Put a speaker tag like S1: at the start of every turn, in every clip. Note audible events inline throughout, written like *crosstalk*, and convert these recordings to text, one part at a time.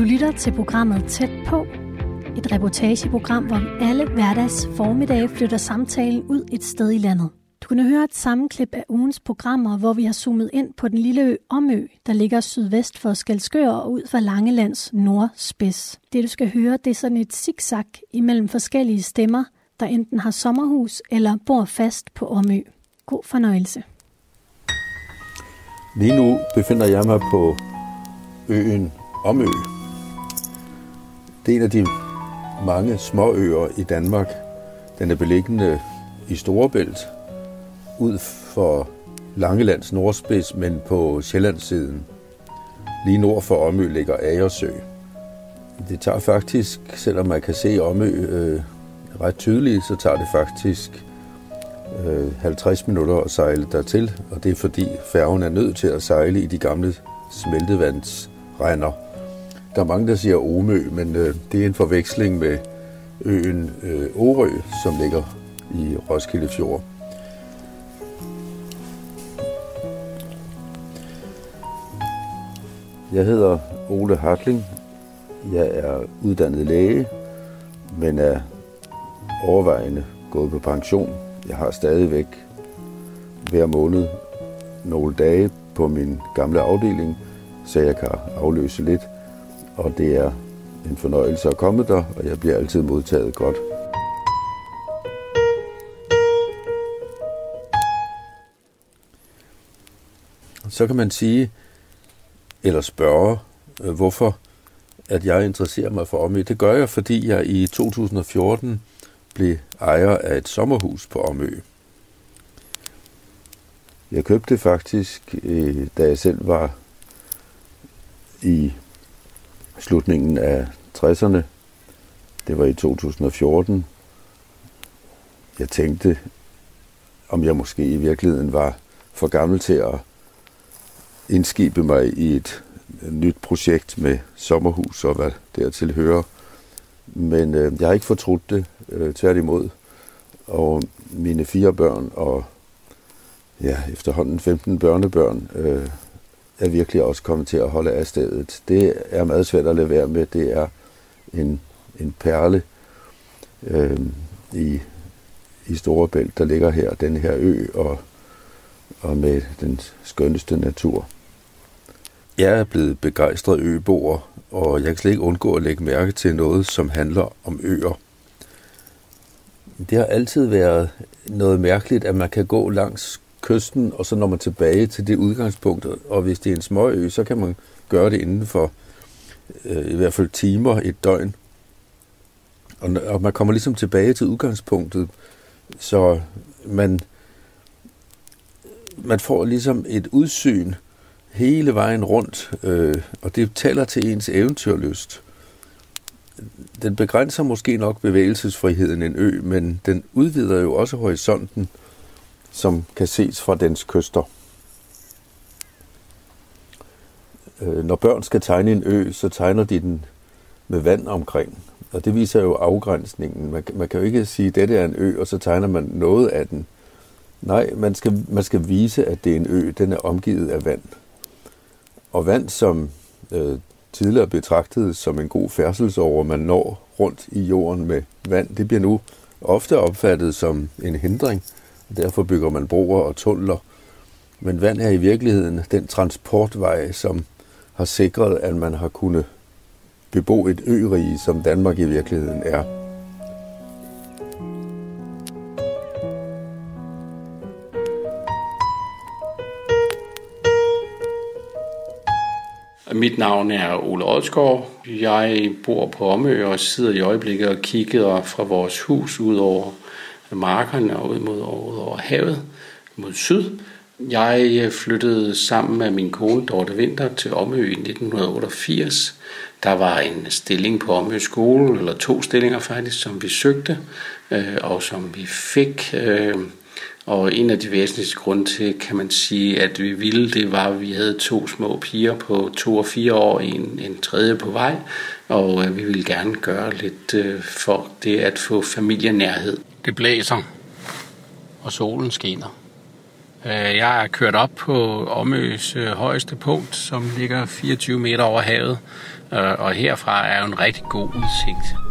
S1: Du lytter til programmet Tæt på. Et reportageprogram, hvor vi alle hverdags formiddage flytter samtalen ud et sted i landet. Du kunne høre et sammenklip af ugens programmer, hvor vi har zoomet ind på den lille ø Omø, der ligger sydvest for Skalskør og ud for Langelands nordspids. Det du skal høre, det er sådan et zigzag imellem forskellige stemmer, der enten har sommerhus eller bor fast på Omø. God fornøjelse.
S2: Lige nu befinder jeg mig på øen Omø. Det er en af de mange små øer i Danmark. Den er beliggende i Storebælt, ud for Langelands nordspids, men på Sjællandssiden. Lige nord for Omø ligger Agersø. Det tager faktisk, selvom man kan se Omø øh, ret tydeligt, så tager det faktisk øh, 50 minutter at sejle dertil, og det er fordi færgen er nødt til at sejle i de gamle smeltevandsrender. Der er mange, der siger Omø, men øh, det er en forveksling med øen øh, Orø, som ligger i Roskilde Fjord. Jeg hedder Ole Hartling. Jeg er uddannet læge, men er overvejende gået på pension. Jeg har stadigvæk hver måned nogle dage på min gamle afdeling, så jeg kan afløse lidt. Og det er en fornøjelse at komme der, og jeg bliver altid modtaget godt. Så kan man sige, eller spørge, øh, hvorfor at jeg interesserer mig for Omø. Det gør jeg, fordi jeg i 2014 blev ejer af et sommerhus på Omø. Jeg købte det faktisk, øh, da jeg selv var i slutningen af 60'erne. Det var i 2014. Jeg tænkte, om jeg måske i virkeligheden var for gammel til at indskibe mig i et nyt projekt med sommerhus og hvad dertil hører. Men øh, jeg har ikke fortrudt det, øh, tværtimod. Og mine fire børn og ja, efterhånden 15 børnebørn øh, er virkelig også kommet til at holde af stedet. Det er meget svært at lade være med. Det er en, en perle øh, i, i Storebælt, der ligger her, den her ø, og, og med den skønneste natur. Jeg er blevet begejstret øboer, og jeg kan slet ikke undgå at lægge mærke til noget, som handler om øer. Det har altid været noget mærkeligt, at man kan gå langs kysten, og så når man tilbage til det udgangspunkt, og hvis det er en små ø, så kan man gøre det inden for øh, i hvert fald timer, et døgn. Og, og man kommer ligesom tilbage til udgangspunktet, så man, man får ligesom et udsyn hele vejen rundt, øh, og det taler til ens eventyrlyst. Den begrænser måske nok bevægelsesfriheden en ø, men den udvider jo også horisonten, som kan ses fra dens kyster. Øh, når børn skal tegne en ø, så tegner de den med vand omkring. Og det viser jo afgrænsningen. Man, man kan jo ikke sige, at dette er en ø, og så tegner man noget af den. Nej, man skal, man skal vise, at det er en ø. Den er omgivet af vand. Og vand, som øh, tidligere betragtet som en god færdselsåre, man når rundt i jorden med vand, det bliver nu ofte opfattet som en hindring. Derfor bygger man broer og tunneler. Men vand er i virkeligheden den transportvej, som har sikret, at man har kunnet bebo et ørige, som Danmark i virkeligheden er.
S3: Mit navn er Ole Odsgaard. Jeg bor på Omø og sidder i øjeblikket og kigger fra vores hus ud over markerne og ud mod, året over havet mod syd. Jeg øh, flyttede sammen med min kone Dorte Vinter til Omø i 1988. Der var en stilling på Omø skole, eller to stillinger faktisk, som vi søgte, øh, og som vi fik. Øh, og en af de væsentligste grunde til, kan man sige, at vi ville, det var, at vi havde to små piger på to og fire år, en, en tredje på vej, og øh, vi ville gerne gøre lidt øh, for det at få familienærhed. Det blæser, og solen skinner. Øh, jeg er kørt op på Omøs øh, højeste punkt, som ligger 24 meter over havet, øh, og herfra er jo en rigtig god udsigt.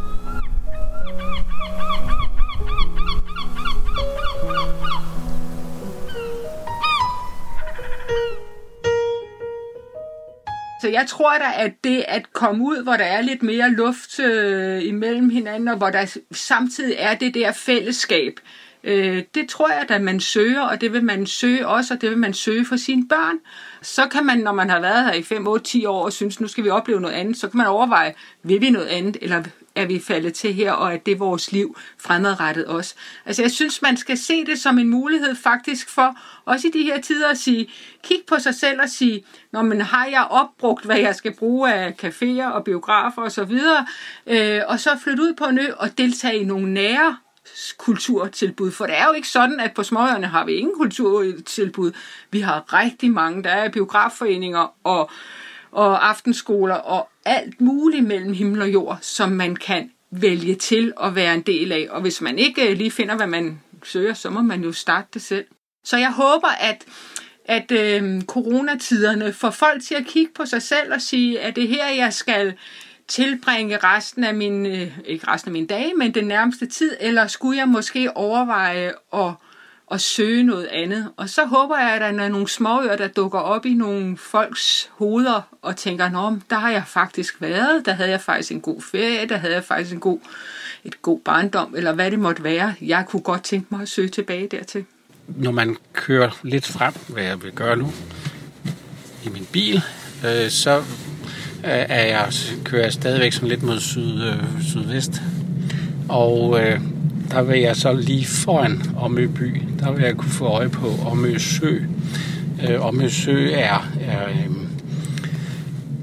S4: Altså, jeg tror da, at det at komme ud, hvor der er lidt mere luft øh, imellem hinanden, og hvor der samtidig er det der fællesskab, øh, det tror jeg da, man søger, og det vil man søge også, og det vil man søge for sine børn. Så kan man, når man har været her i 5, 8, 10 år og synes, nu skal vi opleve noget andet, så kan man overveje, vil vi noget andet, eller er vi faldet til her, og at det vores liv fremadrettet også. Altså jeg synes, man skal se det som en mulighed faktisk for, også i de her tider, at sige, kig på sig selv og sige, når man har jeg opbrugt, hvad jeg skal bruge af caféer og biografer osv., og, øh, og så flytte ud på en ø og deltage i nogle nære kulturtilbud. For det er jo ikke sådan, at på småøerne har vi ingen kulturtilbud. Vi har rigtig mange. Der er biografforeninger og, og aftenskoler og alt muligt mellem himmel og jord, som man kan vælge til at være en del af. Og hvis man ikke øh, lige finder, hvad man søger, så må man jo starte det selv. Så jeg håber, at at øh, coronatiderne får folk til at kigge på sig selv og sige, at det her, jeg skal tilbringe resten af min, øh, ikke resten af min dag, men den nærmeste tid, eller skulle jeg måske overveje at, at søge noget andet? Og så håber jeg, at der er nogle småøer, der dukker op i nogle folks hoveder og tænker, Nå, der har jeg faktisk været, der havde jeg faktisk en god ferie, der havde jeg faktisk en god, et god barndom, eller hvad det måtte være. Jeg kunne godt tænke mig at søge tilbage dertil.
S3: Når man kører lidt frem, hvad jeg vil gøre nu, i min bil, øh, så øh, er jeg, kører jeg stadigvæk sådan lidt mod syd, øh, sydvest. Og øh, der vil jeg så lige foran Omø by, der vil jeg kunne få øje på Omø Sø. Øh, Omø Sø er, er øh,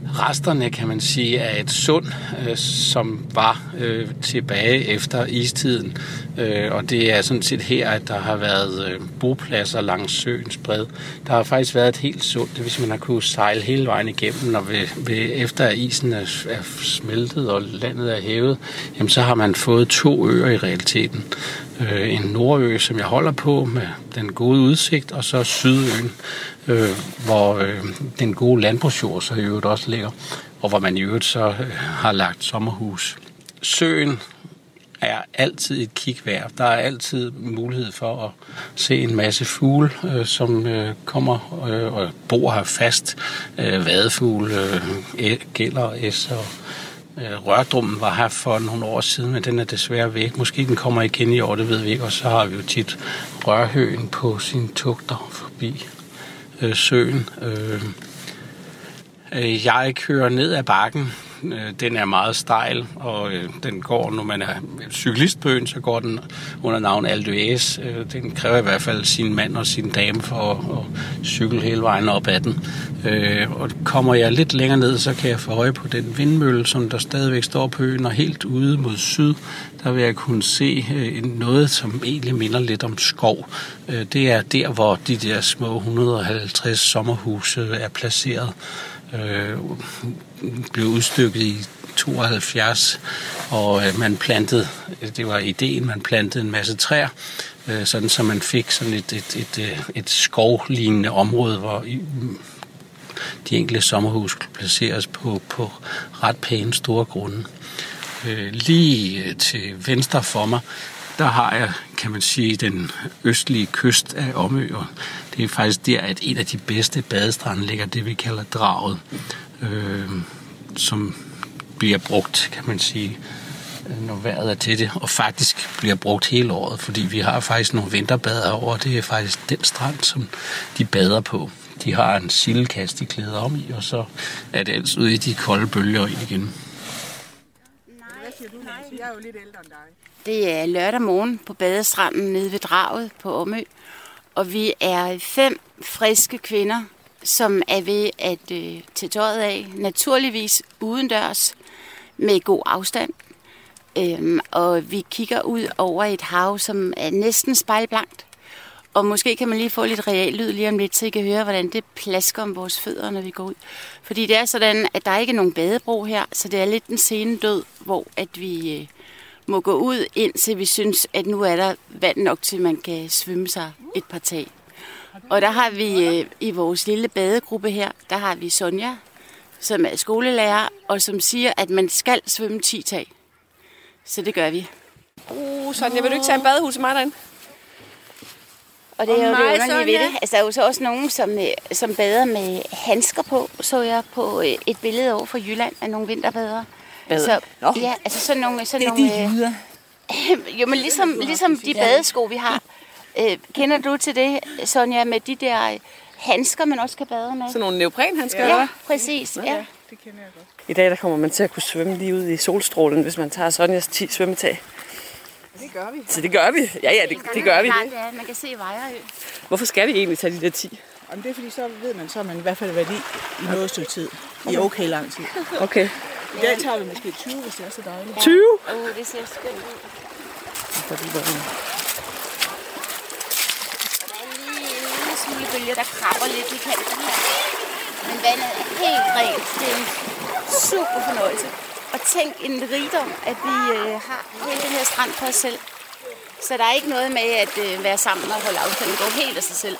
S3: resterne, kan man sige, af et sund, øh, som var øh, tilbage efter istiden. Øh, og det er sådan set her, at der har været øh, bopladser langs søens bred. Der har faktisk været et helt sundt, det hvis man har kunnet sejle hele vejen igennem, og ved, ved, efter at isen er, er smeltet og landet er hævet, jamen så har man fået to øer i realiteten. Øh, en nordø, som jeg holder på med den gode udsigt, og så sydøen, øh, hvor øh, den gode landbrugsjord så i øvrigt også ligger, og hvor man i øvrigt så øh, har lagt sommerhus. Søen er altid et kig værd. Der er altid mulighed for at se en masse fugle, øh, som øh, kommer øh, og bor her fast. Øh, vadefugle, øh, gælder, æs og øh, rørdrummen var her for nogle år siden, men den er desværre væk. Måske den kommer igen i år, det ved vi ikke. Og så har vi jo tit rørhøen på sine tugter forbi øh, søen. Øh, øh, jeg kører ned ad bakken. Øh, den er meget stejl, og øh, den går, når man er cyklist på øen, så går den under navn Aldues. Øh, den kræver i hvert fald sin mand og sin dame for at, at cykle hele vejen op ad den. Og kommer jeg lidt længere ned, så kan jeg få øje på den vindmølle, som der stadigvæk står på øen, og helt ude mod syd, der vil jeg kunne se noget, som egentlig minder lidt om skov. Det er der, hvor de der små 150 sommerhuse er placeret. Øh, blev udstykket i 72, og øh, man plantede, det var ideen, man plantede en masse træer, øh, sådan så man fik sådan et, et, et, øh, et, skovlignende område, hvor de enkelte sommerhus kunne placeres på, på ret pæne store grunde. Øh, lige øh, til venstre for mig, der har jeg, kan man sige, den østlige kyst af Omø, og det er faktisk der, at en af de bedste badestrande ligger, det vi kalder Draget, øh, som bliver brugt, kan man sige, når vejret er til det, og faktisk bliver brugt hele året, fordi vi har faktisk nogle vinterbader over, og det er faktisk den strand, som de bader på. De har en sildekast, de klæder om i, og så er det altså ude i de kolde bølger igen. Nej,
S5: nej, jeg er jo lidt ældre end dig. Det er lørdag morgen på badestranden nede ved draget på Omø, og vi er fem friske kvinder, som er ved at øh, tage tøjet af, naturligvis udendørs, med god afstand. Øhm, og vi kigger ud over et hav, som er næsten spejlblankt. Og måske kan man lige få lidt real lyd lige om lidt, så I kan høre, hvordan det plasker om vores fødder, når vi går ud. Fordi det er sådan, at der er ikke nogen badebro her, så det er lidt en sene død, hvor at vi øh, må gå ud, indtil vi synes, at nu er der vand nok til, at man kan svømme sig et par tag. Og der har vi øh, i vores lille badegruppe her, der har vi Sonja som er skolelærer, og som siger, at man skal svømme 10 tag. Så det gør vi.
S6: Uh, Sonja, vil du ikke tage en badehus i mig derinde?
S5: Og det er jo
S6: Og
S5: det underlige ved det. Altså, der er jo så også nogen, som, øh, som bader med handsker på, så jeg på øh, et billede over fra Jylland af nogle vinterbadere.
S6: Bader?
S5: Så,
S6: Nå.
S5: ja, altså sådan nogle... Sådan
S6: Det er
S5: nogle,
S6: de
S5: øh,
S6: jyder. *clears throat*
S5: jo, men ligesom, ligesom de badesko, vi har. Øh, kender du til det, Sonja, med de der øh, handsker, man også kan bade med?
S6: Sådan nogle neoprenhandsker, eller
S5: Ja,
S6: hvad?
S5: præcis. Ja.
S6: I dag der kommer man til at kunne svømme lige ud i solstrålen, hvis man tager Sonjas 10 svømmetag. Det gør vi. Så det gør vi. Ja, ja, det, det gør vi.
S5: Ja, man kan se Vejrø.
S6: Hvorfor skal vi egentlig tage de der 10?
S7: Jamen, det er fordi, så ved man, så har man i hvert fald været i i noget stykke tid. I okay lang tid.
S6: Okay.
S7: I dag tager vi måske 20, hvis det er så dejligt.
S6: 20?
S5: Åh, oh, det ser skønt ud. Er lige en lille smule bølge, der krabber lidt i kanten her. Men vandet er helt rent. Det er en super fornøjelse. Og tænk en rigdom, at vi øh, har hele den her strand for os selv. Så der er ikke noget med at øh, være sammen og holde afstand. Det går helt af sig selv.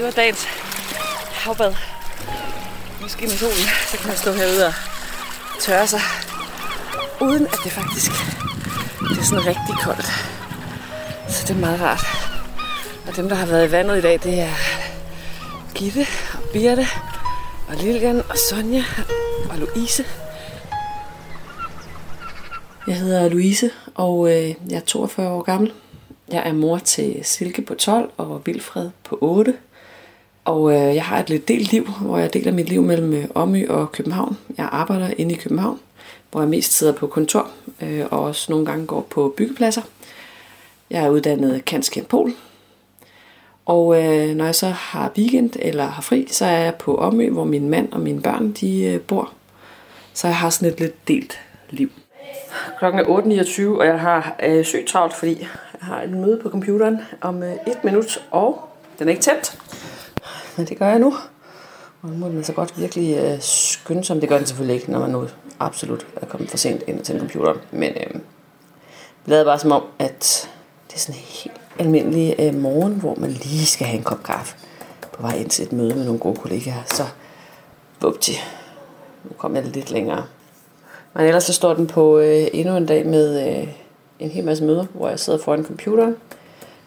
S6: Det var dagens havbad. Måske med solen, så kan man stå herude og tørre sig. Uden at det faktisk det er sådan rigtig koldt. Så det er meget rart. Og dem, der har været i vandet i dag, det er Gitte og Birte og Lilian og Sonja og Louise. Jeg hedder Louise, og øh, jeg er 42 år gammel. Jeg er mor til Silke på 12 og Vilfred på 8. Og øh, jeg har et lidt delt liv, hvor jeg deler mit liv mellem øh, Omø og København. Jeg arbejder inde i København, hvor jeg mest sidder på kontor øh, og også nogle gange går på byggepladser. Jeg er uddannet kansk pol. Og øh, når jeg så har weekend eller har fri, så er jeg på Omø, hvor min mand og mine børn de øh, bor. Så jeg har sådan et lidt delt liv. Klokken er 8.29, og jeg har øh, sygt travlt, fordi jeg har et møde på computeren om øh, et minut, og den er ikke tændt. Men *laughs* det gør jeg nu. Og nu må den så godt virkelig øh, skynde sig. Det gør den selvfølgelig ikke, når man nu absolut er kommet for sent ind til computeren. Men øh, det lader bare som om, at det er sådan en helt almindelig øh, morgen, hvor man lige skal have en kop kaffe på vej ind til et møde med nogle gode kollegaer. Så vupti, nu kom jeg lidt længere. Men ellers så står den på øh, endnu en dag med øh, en hel masse møder, hvor jeg sidder foran computeren.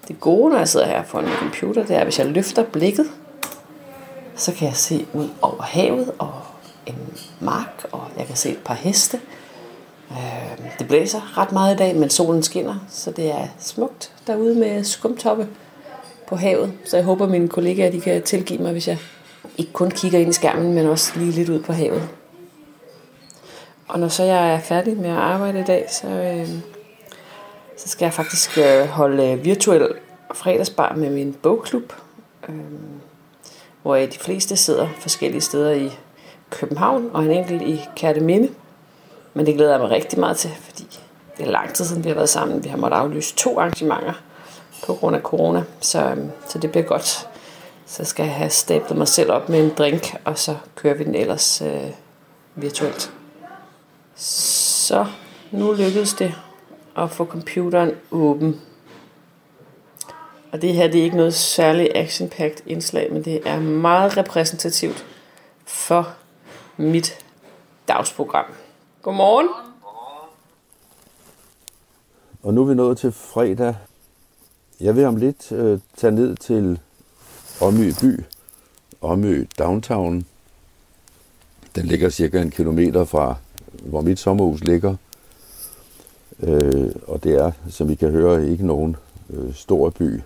S6: Det gode, når jeg sidder her foran min computer, det er, at hvis jeg løfter blikket, så kan jeg se ud over havet og en mark, og jeg kan se et par heste. Øh, det blæser ret meget i dag, men solen skinner, så det er smukt derude med skumtoppe på havet. Så jeg håber, mine kollegaer de kan tilgive mig, hvis jeg ikke kun kigger ind i skærmen, men også lige lidt ud på havet. Og når så jeg er færdig med at arbejde i dag, så, øh, så skal jeg faktisk øh, holde øh, virtuel fredagsbar med min bogklub, øh, hvor øh, de fleste sidder forskellige steder i København og en enkelt i Kærteminde. Men det glæder jeg mig rigtig meget til, fordi det er lang tid siden, vi har været sammen. Vi har måttet aflyse to arrangementer på grund af corona, så, øhm, så det bliver godt. Så skal jeg have stablet mig selv op med en drink, og så kører vi den ellers øh, virtuelt. Så nu lykkedes det at få computeren åben. Og det her det er ikke noget særligt action indslag, men det er meget repræsentativt for mit dagsprogram. Godmorgen.
S2: Og nu er vi nået til fredag. Jeg vil om lidt øh, tage ned til Omø by, Omø Downtown. Den ligger cirka en kilometer fra, hvor mit sommerhus ligger. Øh, og det er, som I kan høre, ikke nogen øh, stor by.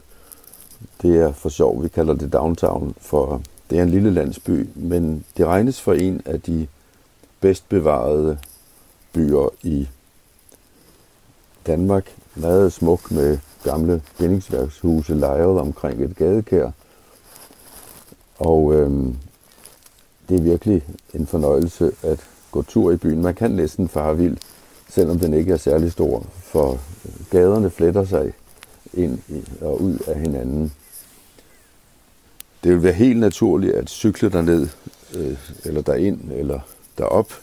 S2: Det er for sjov, vi kalder det Downtown, for det er en lille landsby, men det regnes for en af de bedst bevarede byer i Danmark. Meget smuk med gamle bindingsværkshuse lejret omkring et gadekær. Og øhm, det er virkelig en fornøjelse at gå tur i byen. Man kan næsten farvild, selvom den ikke er særlig stor, for øh, gaderne fletter sig ind i og ud af hinanden. Det vil være helt naturligt at cykle derned, øh, eller derind, eller derop.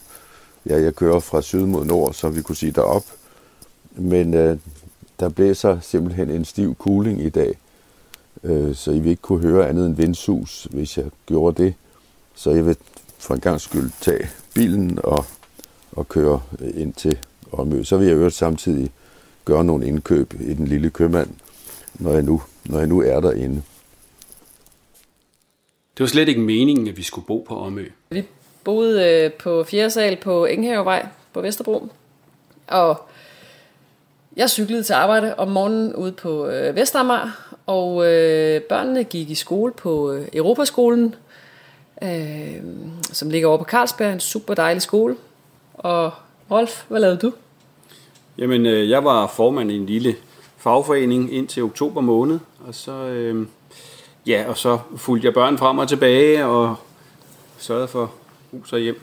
S2: Ja, jeg kører fra syd mod nord, så vi kunne sige derop. Men øh, der blæser simpelthen en stiv kuling i dag, øh, så I vil ikke kunne høre andet end vindsus, hvis jeg gjorde det. Så jeg vil for en gang skyld tage bilen og, og køre ind til Omø. Så vil jeg øvrigt samtidig gøre nogle indkøb i den lille købmand, når jeg nu, når jeg nu er derinde.
S8: Det var slet ikke meningen, at vi skulle bo på Omø.
S6: Vi boede øh, på 4. sal på Enghavevej på Vesterbro. Og jeg cyklede til arbejde om morgenen ude på øh, Vestamager, og øh, børnene gik i skole på øh, Europaskolen, øh, som ligger over på Carlsberg, en super dejlig skole. Og Rolf, hvad lavede du?
S8: Jamen, øh, jeg var formand i en lille fagforening indtil oktober måned, og så, øh, ja, og så fulgte jeg børn frem og tilbage og sørgede for hus og hjem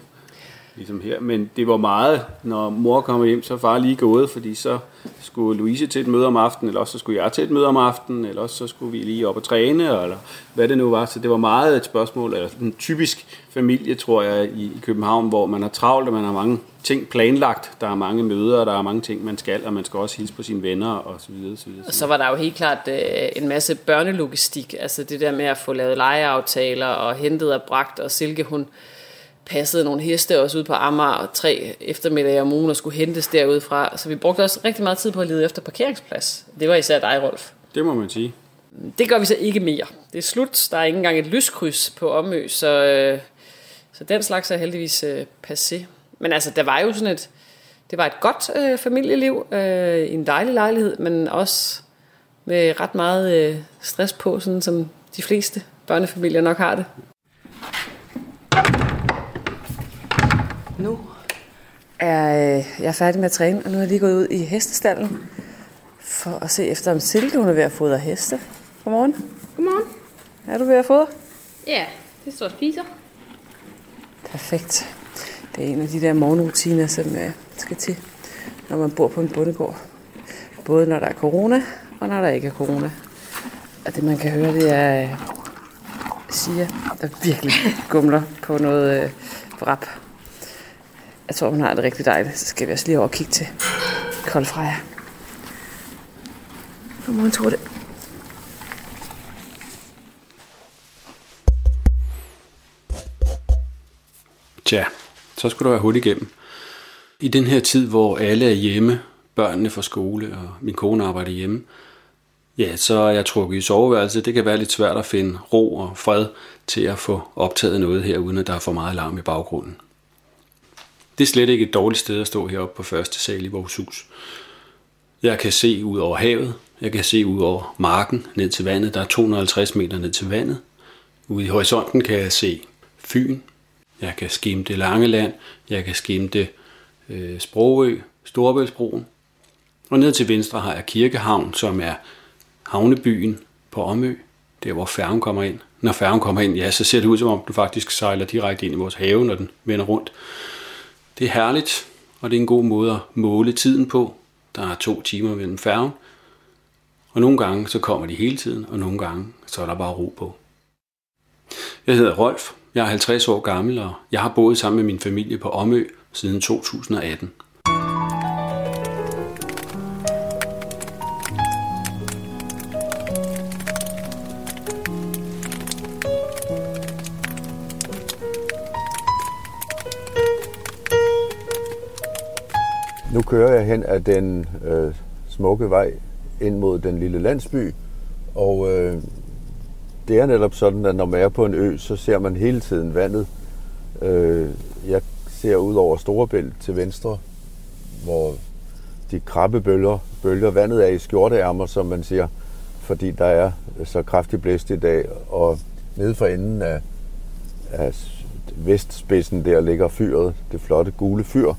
S8: ligesom her. Men det var meget, når mor kommer hjem, så far lige gået, fordi så skulle Louise til et møde om aftenen, eller også så skulle jeg til et møde om aftenen, eller også så skulle vi lige op og træne, eller hvad det nu var. Så det var meget et spørgsmål, eller en typisk familie, tror jeg, i, København, hvor man har travlt, og man har mange ting planlagt. Der er mange møder, og der er mange ting, man skal, og man skal også hilse på sine venner, og så videre. Så, videre.
S6: så var der jo helt klart øh, en masse børnelogistik, altså det der med at få lavet legeaftaler, og hentet og bragt, og Silke, hun passede nogle heste også ud på Amager tre eftermiddage om ugen og skulle hentes derudfra. Så vi brugte også rigtig meget tid på at lede efter parkeringsplads. Det var især dig, Rolf.
S8: Det må man sige.
S6: Det gør vi så ikke mere. Det er slut. Der er ikke engang et lyskryds på Omø, så, øh, så den slags er heldigvis øh, passé. Men altså, der var jo sådan et, det var et godt øh, familieliv øh, i en dejlig lejlighed, men også med ret meget øh, stress på, sådan som de fleste børnefamilier nok har det. Nu er øh, jeg færdig med at træne, og nu er jeg lige gået ud i hestestallen for at se efter, om Silke hun er ved at fodre heste. Godmorgen.
S9: Godmorgen.
S6: Er du ved at fodre?
S9: Ja, det står og spiser.
S6: Perfekt. Det er en af de der morgenrutiner, som uh, skal til, når man bor på en bondegård. Både når der er corona, og når der ikke er corona. Og det man kan høre, det er uh, Sia, der virkelig gumler på noget uh, vrap. Jeg tror, hun har det rigtig dejligt. Så skal vi også lige over og kigge til Kold Freja. Godmorgen, Torte.
S8: Tja, så skulle der være hul igennem. I den her tid, hvor alle er hjemme, børnene fra skole, og min kone arbejder hjemme, ja, så er jeg trukket i soveværelse. Det kan være lidt svært at finde ro og fred til at få optaget noget her, uden at der er for meget larm i baggrunden. Det er slet ikke et dårligt sted at stå heroppe på første sal i vores hus. Jeg kan se ud over havet, jeg kan se ud over marken ned til vandet. Der er 250 meter ned til vandet. Ude i horisonten kan jeg se Fyn. Jeg kan skimte Langeland. Jeg kan skimte øh, Sprogø, Storebæltsbroen. Og ned til venstre har jeg Kirkehavn, som er havnebyen på Omø. Der hvor færgen kommer ind. Når færgen kommer ind, ja, så ser det ud som om den faktisk sejler direkte ind i vores have, når den vender rundt. Det er herligt, og det er en god måde at måle tiden på. Der er to timer mellem færgen, og nogle gange så kommer de hele tiden, og nogle gange så er der bare ro på. Jeg hedder Rolf, jeg er 50 år gammel, og jeg har boet sammen med min familie på Omø siden 2018.
S2: Nu kører jeg hen ad den øh, smukke vej ind mod den lille landsby, og øh, det er netop sådan, at når man er på en ø, så ser man hele tiden vandet. Øh, jeg ser ud over Storebælt til venstre, hvor de krabbe bølger, bølger vandet er i skjorteærmer, som man siger, fordi der er så kraftig blæst i dag, og nede for enden af, af vestspidsen der ligger fyret, det flotte gule fyr,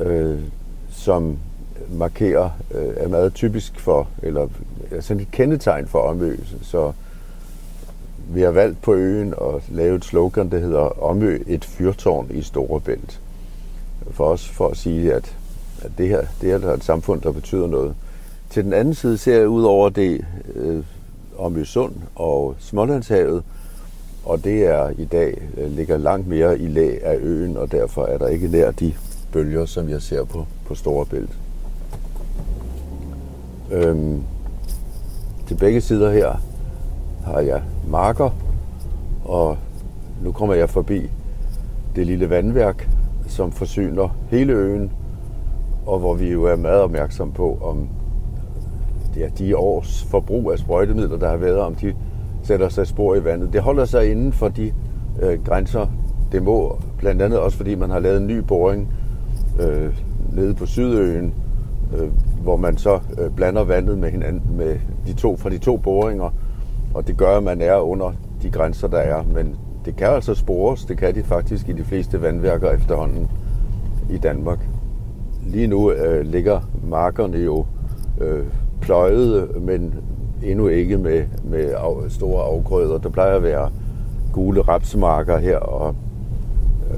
S2: øh, som markerer, øh, er meget typisk for, eller er sådan et kendetegn for Omø. Så vi har valgt på øen at lave et slogan, der hedder Omø et fyrtårn i Storebælt. For os for at sige, at, at det her det er et samfund, der betyder noget. Til den anden side ser jeg ud over det øh, Omø Sund og Smålandshavet, og det er i dag øh, ligger langt mere i lag af øen, og derfor er der ikke nær de bølger, som jeg ser på, på Storebælt. Øhm, til begge sider her har jeg marker, og nu kommer jeg forbi det lille vandværk, som forsyner hele øen, og hvor vi jo er meget opmærksom på, om ja, de års forbrug af sprøjtemidler, der har været, om de sætter sig spor i vandet. Det holder sig inden for de øh, grænser, det må, blandt andet også fordi man har lavet en ny boring øh, nede på Sydøen, øh, hvor man så øh, blander vandet med hinanden med de to fra de to boringer, og det gør, at man er under de grænser, der er. Men det kan altså spores, det kan de faktisk i de fleste vandværker efterhånden i Danmark. Lige nu øh, ligger markerne jo øh, pløjet, men endnu ikke med, med af, store afgrøder. Der plejer at være gule rapsmarker her, og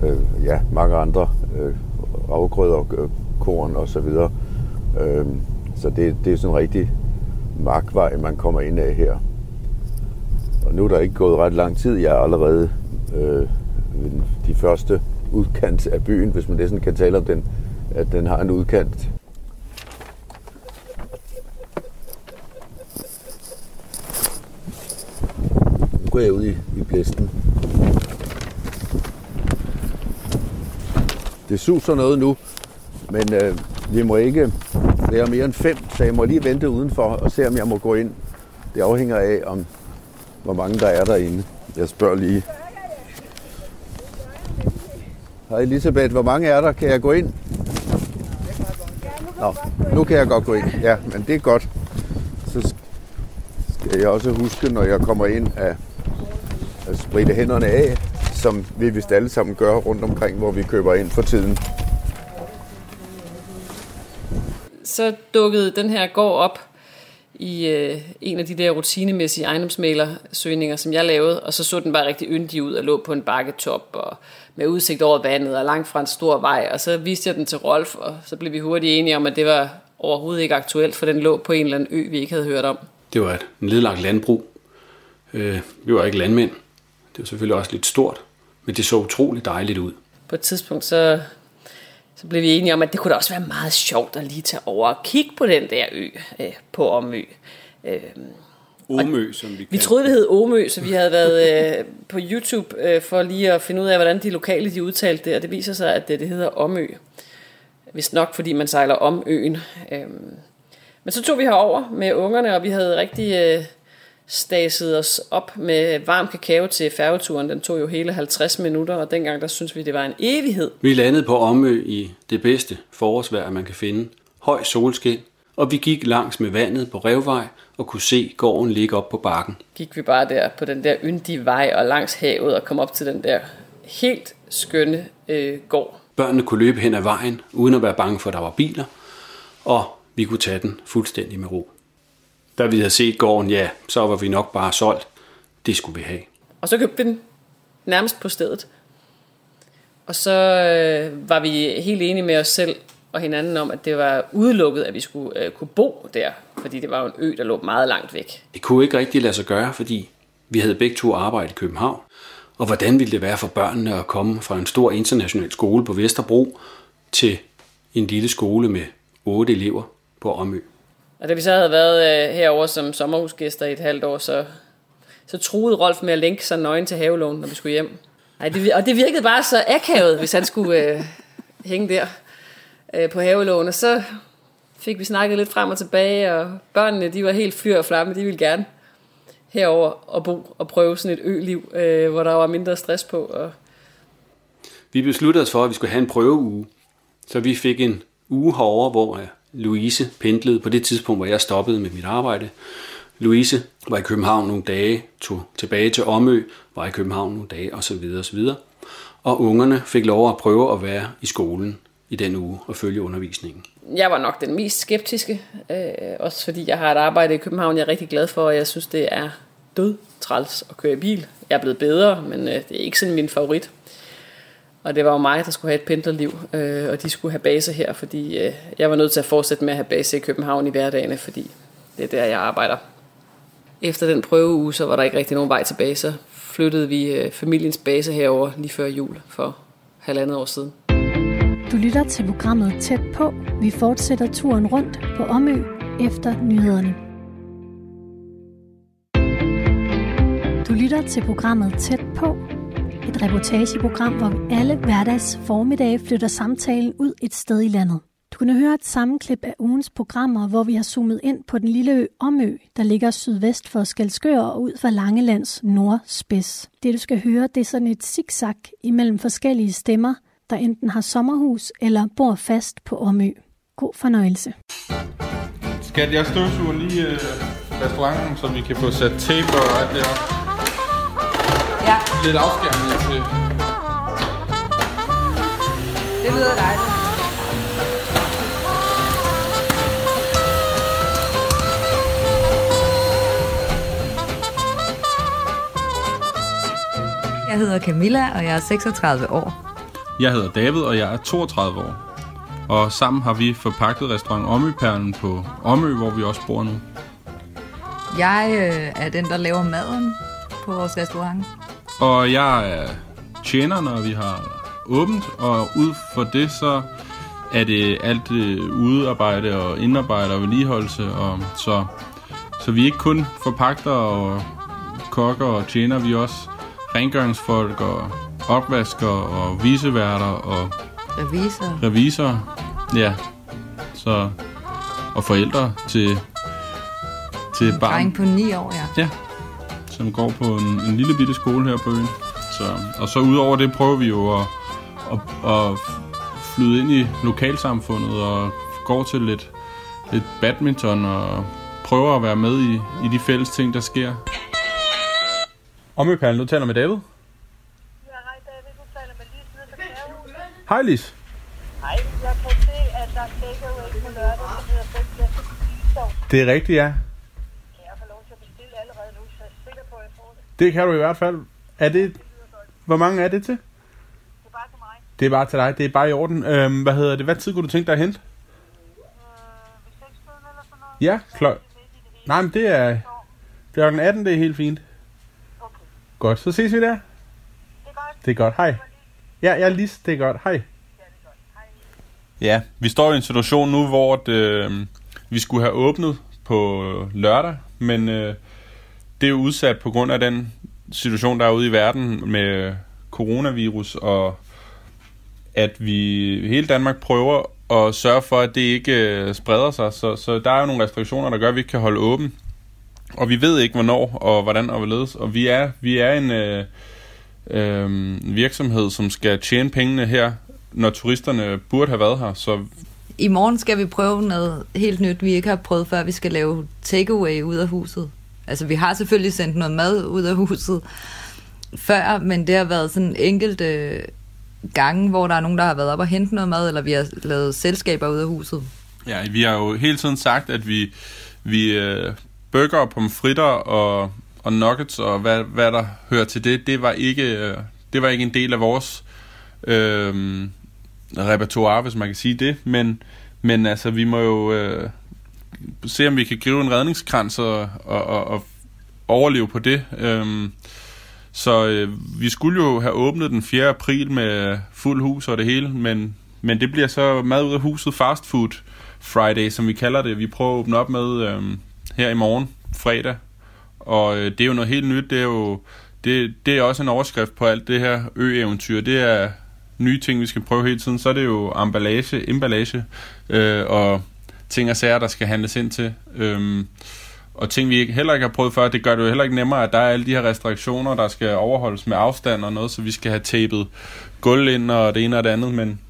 S2: øh, ja, mange andre øh, afgrøder, øh, korn og så videre. Øh, så det, det er sådan en rigtig markvej, man kommer ind af her. Og nu er der ikke gået ret lang tid. Jeg er allerede øh, de første udkant af byen, hvis man næsten kan tale om den, at den har en udkant. Nu går jeg ud i, i blæsten. Det suser noget nu, men øh, vi må ikke være mere end fem, så jeg må lige vente udenfor og se, om jeg må gå ind. Det afhænger af, om hvor mange der er derinde. Jeg spørger lige. Hej Elisabeth, hvor mange er der? Kan jeg gå ind? Nå, nu kan jeg godt gå ind. Ja, men det er godt. Så skal jeg også huske, når jeg kommer ind, at, at spritte hænderne af, som vi vist alle sammen gør rundt omkring, hvor vi køber ind for tiden.
S6: Så dukkede den her gård op i øh, en af de der rutinemæssige ejendomsmælersøgninger, som jeg lavede, og så så den bare rigtig yndig ud og lå på en bakketop og med udsigt over vandet og langt fra en stor vej, og så viste jeg den til Rolf, og så blev vi hurtigt enige om, at det var overhovedet ikke aktuelt, for den lå på en eller anden ø, vi ikke havde hørt om.
S8: Det var et nedlagt landbrug. Øh, vi var ikke landmænd. Det var selvfølgelig også lidt stort, men det så utroligt dejligt ud.
S6: På et tidspunkt så, så blev vi enige om, at det kunne da også være meget sjovt at lige tage over og kigge på den der ø øh, på Omø. Øh,
S8: Omø, som vi
S6: Vi troede, det hed Omø, så vi havde været øh, på YouTube øh, for lige at finde ud af, hvordan de lokale de udtalte det, og det viser sig, at det, det hedder Omø. Hvis nok, fordi man sejler om øen. Øh, men så tog vi herover med ungerne, og vi havde rigtig øh, staset os op med varm kakao til færgeturen. Den tog jo hele 50 minutter, og dengang der synes vi, det var en evighed.
S8: Vi landede på Omø i det bedste forårsvejr, man kan finde. Høj solskin, og vi gik langs med vandet på Revvej og kunne se gården ligge op på bakken.
S6: Gik vi bare der på den der yndige vej og langs havet og kom op til den der helt skønne øh, gård.
S8: Børnene kunne løbe hen ad vejen, uden at være bange for, at der var biler, og vi kunne tage den fuldstændig med ro. Da vi havde set gården, ja, så var vi nok bare solgt. Det skulle vi have.
S6: Og så købte vi den nærmest på stedet. Og så øh, var vi helt enige med os selv og hinanden om, at det var udelukket, at vi skulle øh, kunne bo der, fordi det var jo en ø, der lå meget langt væk.
S8: Det kunne ikke rigtig lade sig gøre, fordi vi havde begge to arbejdet i København. Og hvordan ville det være for børnene at komme fra en stor international skole på Vesterbro til en lille skole med otte elever på Omø?
S6: Og da vi så havde været øh, herover som sommerhusgæster i et halvt år, så, så truede Rolf med at lænke sig nøgen til havelån, når vi skulle hjem. Ej, det, og det virkede bare så akavet, hvis han skulle øh, hænge der øh, på havelån. Og så fik vi snakket lidt frem og tilbage, og børnene de var helt fyr og flamme, de ville gerne herover og bo og prøve sådan et øliv, øh, hvor der var mindre stress på. Og...
S8: Vi besluttede os for, at vi skulle have en prøveuge. Så vi fik en uge herover, hvor øh, Louise pendlede på det tidspunkt, hvor jeg stoppede med mit arbejde. Louise var i København nogle dage, tog tilbage til Omø, var i København nogle dage osv. osv. Og ungerne fik lov at prøve at være i skolen i den uge og følge undervisningen.
S6: Jeg var nok den mest skeptiske, øh, også fordi jeg har et arbejde i København, jeg er rigtig glad for, og jeg synes, det er død træls at køre i bil. Jeg er blevet bedre, men øh, det er ikke sådan min favorit. Og det var jo mig, der skulle have et pendlerliv, øh, og de skulle have base her, fordi øh, jeg var nødt til at fortsætte med at have base i København i hverdagene, fordi det er der, jeg arbejder. Efter den prøveuge, så var der ikke rigtig nogen vej tilbage, så flyttede vi øh, familiens base herover lige før jul for halvandet år siden.
S1: Du lytter til programmet Tæt på. Vi fortsætter turen rundt på Omø efter nyhederne. Du lytter til programmet Tæt på. Et reportageprogram, hvor vi alle hverdags formiddage flytter samtalen ud et sted i landet. Du kunne høre et sammenklip af ugens programmer, hvor vi har zoomet ind på den lille ø Omø, der ligger sydvest for Skalskør og ud for Langelands nordspids. Det du skal høre, det er sådan et zigzag imellem forskellige stemmer, der enten har sommerhus eller bor fast på Omø. God fornøjelse.
S10: Skal jeg støvsuge lige øh, restauranten, så vi kan få sat tape og alt det her. Lidt afskærmning til.
S11: det lyder dejligt. Jeg hedder Camilla, og jeg er 36 år.
S10: Jeg hedder David, og jeg er 32 år. Og sammen har vi forpagtet restaurant Omøperlen på Omø, hvor vi også bor nu.
S11: Jeg øh, er den, der laver maden på vores restaurant.
S10: Og jeg er tjener, når vi har åbent, og ud for det, så er det alt øh, udearbejde og indarbejde og vedligeholdelse. Og så, så vi er ikke kun forpagter og kokker og tjener, vi er også rengøringsfolk og opvasker og viseværter og
S11: Revisor.
S10: revisorer. Ja, så, og forældre til, til
S11: En
S10: barn,
S11: dreng på 9 år, ja.
S10: Ja, som går på en, en lille bitte skole her på øen. Så, og så udover det prøver vi jo at, at, at flyde ind i lokalsamfundet og går til lidt, lidt badminton og prøver at være med i, i de fælles ting, der sker. Omøperlen, du taler med David.
S12: Ja, hej David, du taler med Lis.
S10: Hej Lis.
S12: Hej, jeg kan se, at der er takeaway på lørdag, som hedder.
S10: Det er rigtigt, ja.
S12: Kan jeg få lov til at bestille allerede nu, så jeg er sikker på, at jeg får det.
S10: Kan du i hvert fald. Er det... Hvor mange er det til?
S12: Det er bare til mig.
S10: Det er bare til dig. Det er bare i orden. Øhm, hvad hedder det? Hvad tid kunne du tænke dig at hente?
S12: Øh, ved 6 eller sådan noget.
S10: Ja, klok. Nej, men det er... Det er den 18. Det er helt fint.
S12: Okay,
S10: Godt, så ses vi der.
S12: det er godt.
S10: Det er godt. Hej. Ja, jeg er Lis. Det er godt. Hej. Ja, vi står i en situation nu, hvor det, øh, vi skulle have åbnet på lørdag, men øh, det er jo udsat på grund af den situation, der er ude i verden med coronavirus, og at vi hele Danmark prøver at sørge for, at det ikke øh, spreder sig. Så, så der er jo nogle restriktioner, der gør, at vi ikke kan holde åben. Og vi ved ikke, hvornår og hvordan og hvorledes. Og vi er, vi er en øh, øh, virksomhed, som skal tjene pengene her, når turisterne burde have været her. Så
S11: I morgen skal vi prøve noget helt nyt, vi ikke har prøvet før. Vi skal lave takeaway ud af huset. Altså, vi har selvfølgelig sendt noget mad ud af huset før, men det har været sådan enkelte øh, gange, hvor der er nogen, der har været op og hente noget mad, eller vi har lavet selskaber ud af huset.
S10: Ja, vi har jo hele tiden sagt, at vi, vi øh, burger, pomfritter og, og nuggets og hvad, hvad der hører til det, det var ikke, øh, det var ikke en del af vores øh, repertoire, hvis man kan sige det. Men, men altså, vi må jo øh, se, om vi kan gribe en redningskrans og, og, og, og overleve på det. Øhm, så øh, vi skulle jo have åbnet den 4. april med fuld hus og det hele, men, men det bliver så mad ud af huset fast food Friday, som vi kalder det. Vi prøver at åbne op med øh, her i morgen, fredag. Og øh, det er jo noget helt nyt. Det er jo det, det er også en overskrift på alt det her ø-eventyr. Det er nye ting, vi skal prøve hele tiden. Så er det jo emballage, emballage øh, og ting og sager, der skal handles ind til. Øhm, og ting, vi ikke, heller ikke har prøvet før, det gør det jo heller ikke nemmere, at der er alle de her restriktioner, der skal overholdes med afstand og noget, så vi skal have tapet gulv ind og det ene og det andet, men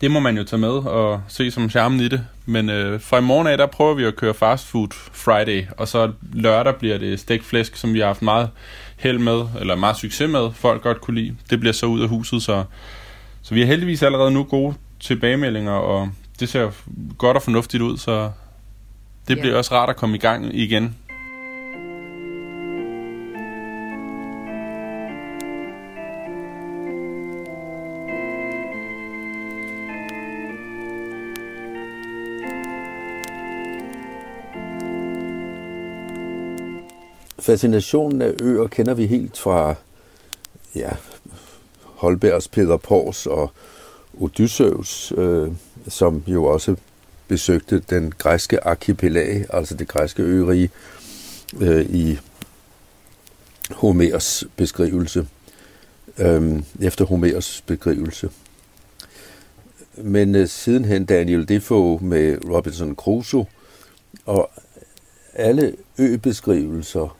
S10: det må man jo tage med og se som charmen i det. Men øh, fra i morgen af, der prøver vi at køre fast food Friday, og så lørdag bliver det stegt flæsk, som vi har haft meget held med, eller meget succes med, folk godt kunne lide. Det bliver så ud af huset, så, så vi har heldigvis allerede nu gode tilbagemeldinger, og det ser godt og fornuftigt ud, så det
S11: Ja.
S10: bliver også rart at komme i gang igen.
S2: Fascinationen af øer kender vi helt fra ja, Holbergs Peter Pors og Odysseus, øh, som jo også besøgte den græske arkipelag, altså det græske ørige, øh, i Homers beskrivelse, øh, efter Homers beskrivelse. Men øh, sidenhen Daniel Defoe med Robinson Crusoe, og alle øbeskrivelser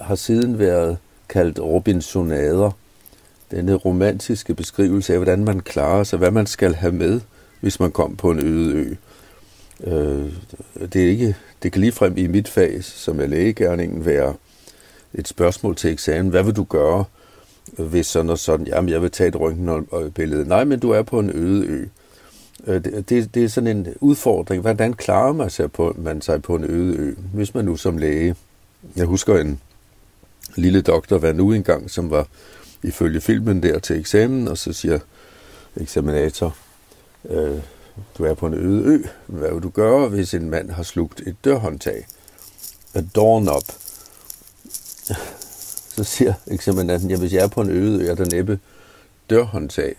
S2: har siden været kaldt Robinsonader. Denne romantiske beskrivelse af, hvordan man klarer sig, hvad man skal have med, hvis man kom på en øde ø. Øh, det, er ikke, det kan ligefrem i mit fag, som er lægegærningen, være et spørgsmål til eksamen. Hvad vil du gøre, hvis sådan og sådan? Jamen, jeg vil tage et røntgenbillede. Nej, men du er på en øde ø. Øh, det, det, det er sådan en udfordring. Hvordan klarer man sig, på, man sig på en øde ø, hvis man nu som læge? Jeg husker en lille doktor var nu engang, som var ifølge filmen der til eksamen, og så siger eksaminator, øh, du er på en øde ø. Hvad vil du gøre, hvis en mand har slugt et dørhåndtag? A doorknob. *laughs* Så siger eksaminanten, ja, hvis jeg er på en øde ø, er der næppe dørhåndtag.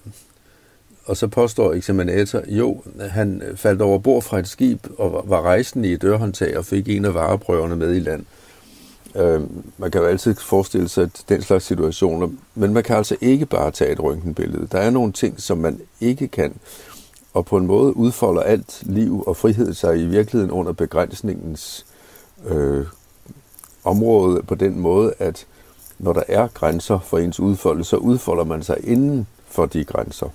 S2: Og så påstår eksaminator, jo, han faldt over bord fra et skib og var rejsende i et dørhåndtag og fik en af vareprøverne med i land. Øh, man kan jo altid forestille sig den slags situationer, men man kan altså ikke bare tage et røntgenbillede. Der er nogle ting, som man ikke kan, og på en måde udfolder alt liv og frihed sig i virkeligheden under begrænsningens øh, område på den måde, at når der er grænser for ens udfoldelse, så udfolder man sig inden for de grænser.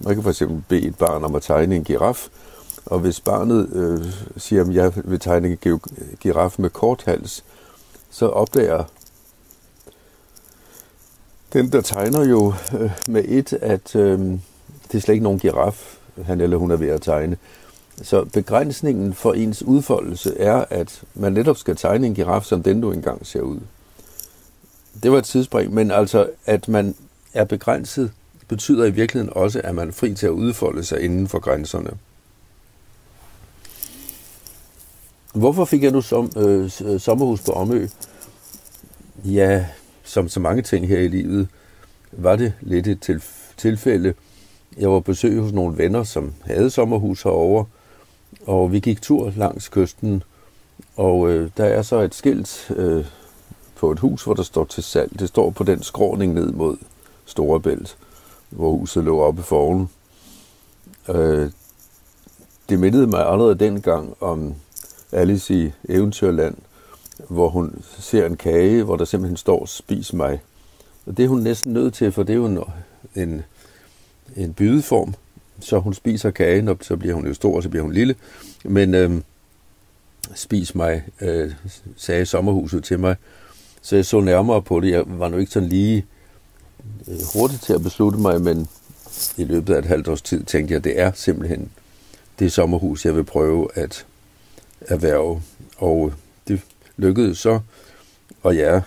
S2: Man kan for eksempel bede et barn om at tegne en giraf, og hvis barnet øh, siger, at jeg vil tegne en giraf med kort hals, så opdager den, der tegner jo øh, med et, at øh, det er slet ikke nogen giraf, han eller hun er ved at tegne. Så begrænsningen for ens udfoldelse er, at man netop skal tegne en giraf, som den du engang ser ud. Det var et tidsspring, men altså, at man er begrænset, betyder i virkeligheden også, at man er fri til at udfolde sig inden for grænserne. Hvorfor fik jeg nu som, øh, øh sommerhus på Omø? Ja, som så mange ting her i livet, var det lidt et tilfælde. Jeg var på besøg hos nogle venner, som havde sommerhus herovre, og vi gik tur langs kysten, og øh, der er så et skilt øh, på et hus, hvor der står til salg. Det står på den skråning ned mod Storebælt, hvor huset lå oppe for. Øh, det mindede mig allerede dengang om Alice i Eventyrland, hvor hun ser en kage, hvor der simpelthen står, spis mig. Og det er hun næsten nødt til, for det er jo en, en, en bydeform, så hun spiser kagen, og så bliver hun jo stor, og så bliver hun lille. Men øh, spis mig, øh, sagde sommerhuset til mig. Så jeg så nærmere på det. Jeg var nu ikke sådan lige øh, hurtigt til at beslutte mig, men i løbet af et halvt års tid tænkte jeg, at det er simpelthen det sommerhus, jeg vil prøve at erhverve. Og det lykkedes så, og jeg er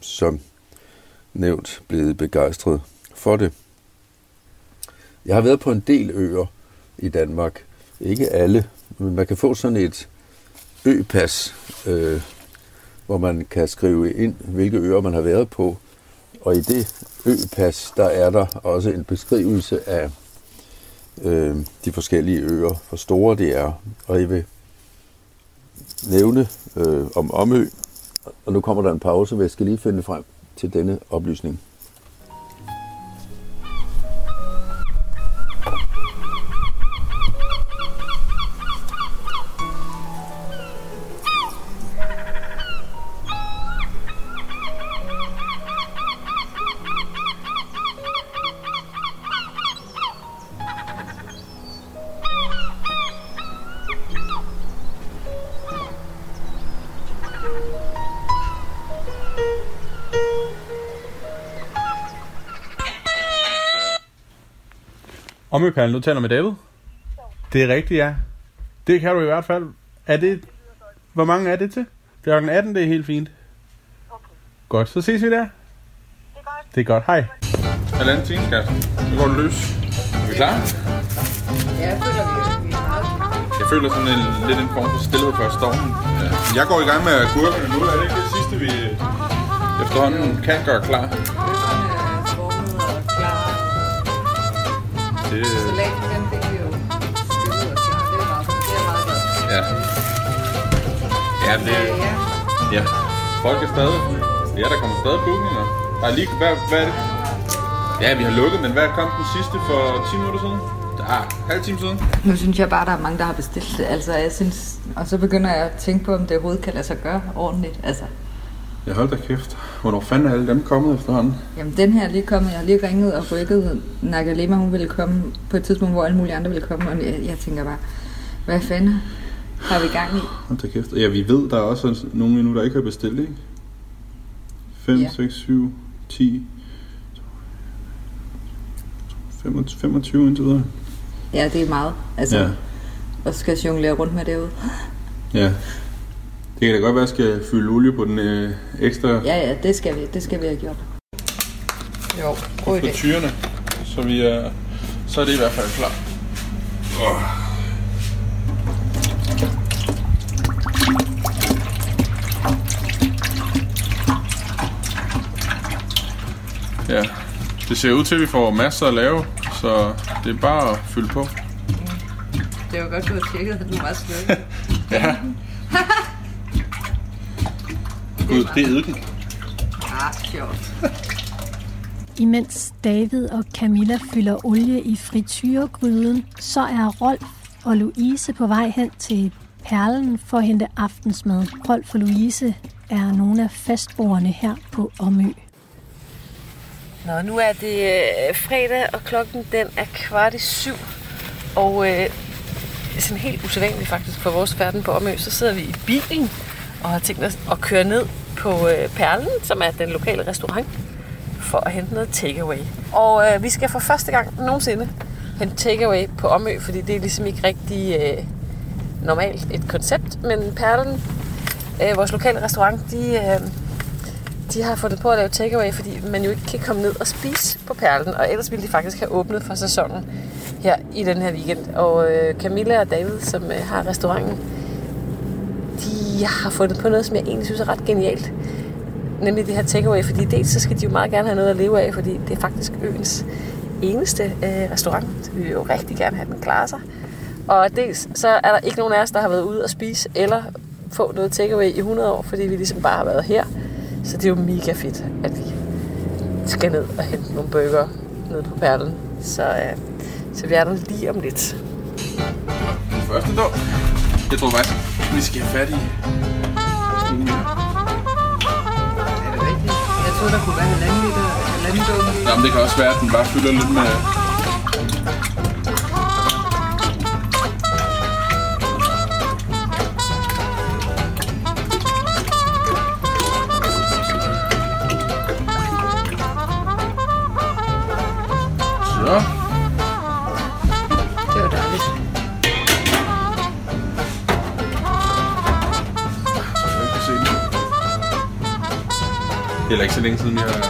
S2: som nævnt blevet begejstret for det. Jeg har været på en del øer i Danmark. Ikke alle, men man kan få sådan et øpas, øh, hvor man kan skrive ind, hvilke øer man har været på. Og i det øpas, der er der også en beskrivelse af øh, de forskellige øer, hvor store de er. Og jeg vil nævne øh, om Omø, og nu kommer der en pause, hvor jeg skal lige finde frem til denne oplysning.
S10: Omøpallen, nu taler med David. Det er rigtigt, ja. Det kan du i hvert fald. Er det... Hvor mange er det til? Det er 18, det er helt fint. Godt, så ses vi der. Det er godt, hej. Halvanden time, skat. Nu går det løs. Er vi klar?
S11: Ja, jeg føler, vi
S10: Jeg føler sådan en, lidt en form for stillhed før stormen. Ja. Jeg går i gang med kurvene nu. Er det ikke det sidste, vi efterhånden kan gøre klar? Det,
S11: Salaten, den fik vi jo
S10: Ja. Ja, det... Ja. Folk er stadig... Ja, der kommer stadig bookninger. Der er lige... Hvad, hvad er det? Ja, vi har lukket, men hvad kom den sidste for 10 minutter siden? Der er halv time siden.
S11: Nu synes jeg bare, der er mange, der har bestilt det. Altså, jeg synes, og så begynder jeg at tænke på, om det overhovedet kan lade sig gøre ordentligt. Altså,
S10: Jeg hold da kæft. Hvornår fanden er alle dem kommet efterhånden?
S11: jamen, den her er lige kommet. Jeg har lige ringet og rykket. Nagalema, hun ville komme på et tidspunkt, hvor alle mulige andre ville komme. Og jeg, jeg tænker bare, hvad fanden har vi gang i?
S10: Hold da kæft. Ja, vi ved, der er også nogen endnu, der ikke har bestilt, ikke? 5,
S11: Ja.
S10: 6, 7, 10, 25, 25 indtil videre.
S11: Ja, det er meget. Altså,
S10: Ja.
S11: Og skal jeg jonglere rundt med derude.
S10: Ja. Det kan da godt være, at jeg skal fylde olie på den øh, ekstra
S11: Ja, ja, det skal vi. Det skal vi have gjort. Jo, god idé.
S10: frityrene. Så, vi er, så er det i hvert fald klar. Oh. Ja, det ser ud til, at vi får masser at lave, så det er bare at fylde på.
S11: Det var godt, du har tjekket, at du var slukket. *laughs*
S10: Ja. *laughs* Gud, det er eddiken.
S11: ah, sjovt. *laughs*
S1: Imens David og Camilla fylder olie i frityregryden, så er Rolf og Louise på vej hen til Perlen for at hente aftensmad. Rolf og Louise er nogle af fastboerne her på Omø.
S6: Nå, nu er det øh, fredag, og klokken den er kvart i syv. Og øh, sådan helt usædvanligt faktisk for vores færden på Omø, så sidder vi i bilen og har tænkt os at køre ned på øh, Perlen, som er den lokale restaurant, for at hente noget takeaway. Og øh, vi skal for første gang nogensinde hente takeaway på Omø, fordi det er ligesom ikke rigtig øh, normalt et koncept. Men Perlen, øh, vores lokale restaurant, de... Øh, de har fundet på at lave takeaway, fordi man jo ikke kan komme ned og spise på Perlen, og ellers ville de faktisk have åbnet for sæsonen her i den her weekend. Og øh, Camilla og David, som øh, har restauranten, jeg har fundet på noget, som jeg egentlig synes er ret genialt. Nemlig det her takeaway, fordi dels så skal de jo meget gerne have noget at leve af, fordi det er faktisk øens eneste øh, restaurant. Så vi vil jo rigtig gerne have den klare sig. Og dels så er der ikke nogen af os, der har været ude og spise eller få noget takeaway i 100 år, fordi vi ligesom bare har været her. Så det er jo mega fedt, at vi skal ned og hente nogle bøger nede på Perlen. Så, øh, så vi er der lige om lidt.
S10: Første dog. Jeg tror faktisk, vi skal have fat i...
S11: Er det rigtigt? Jeg troede, der kunne være halvanden liter, halvanden dunke.
S10: Jamen, det kan også være, at den bare fylder lidt med... er heller ikke så længe siden, jeg har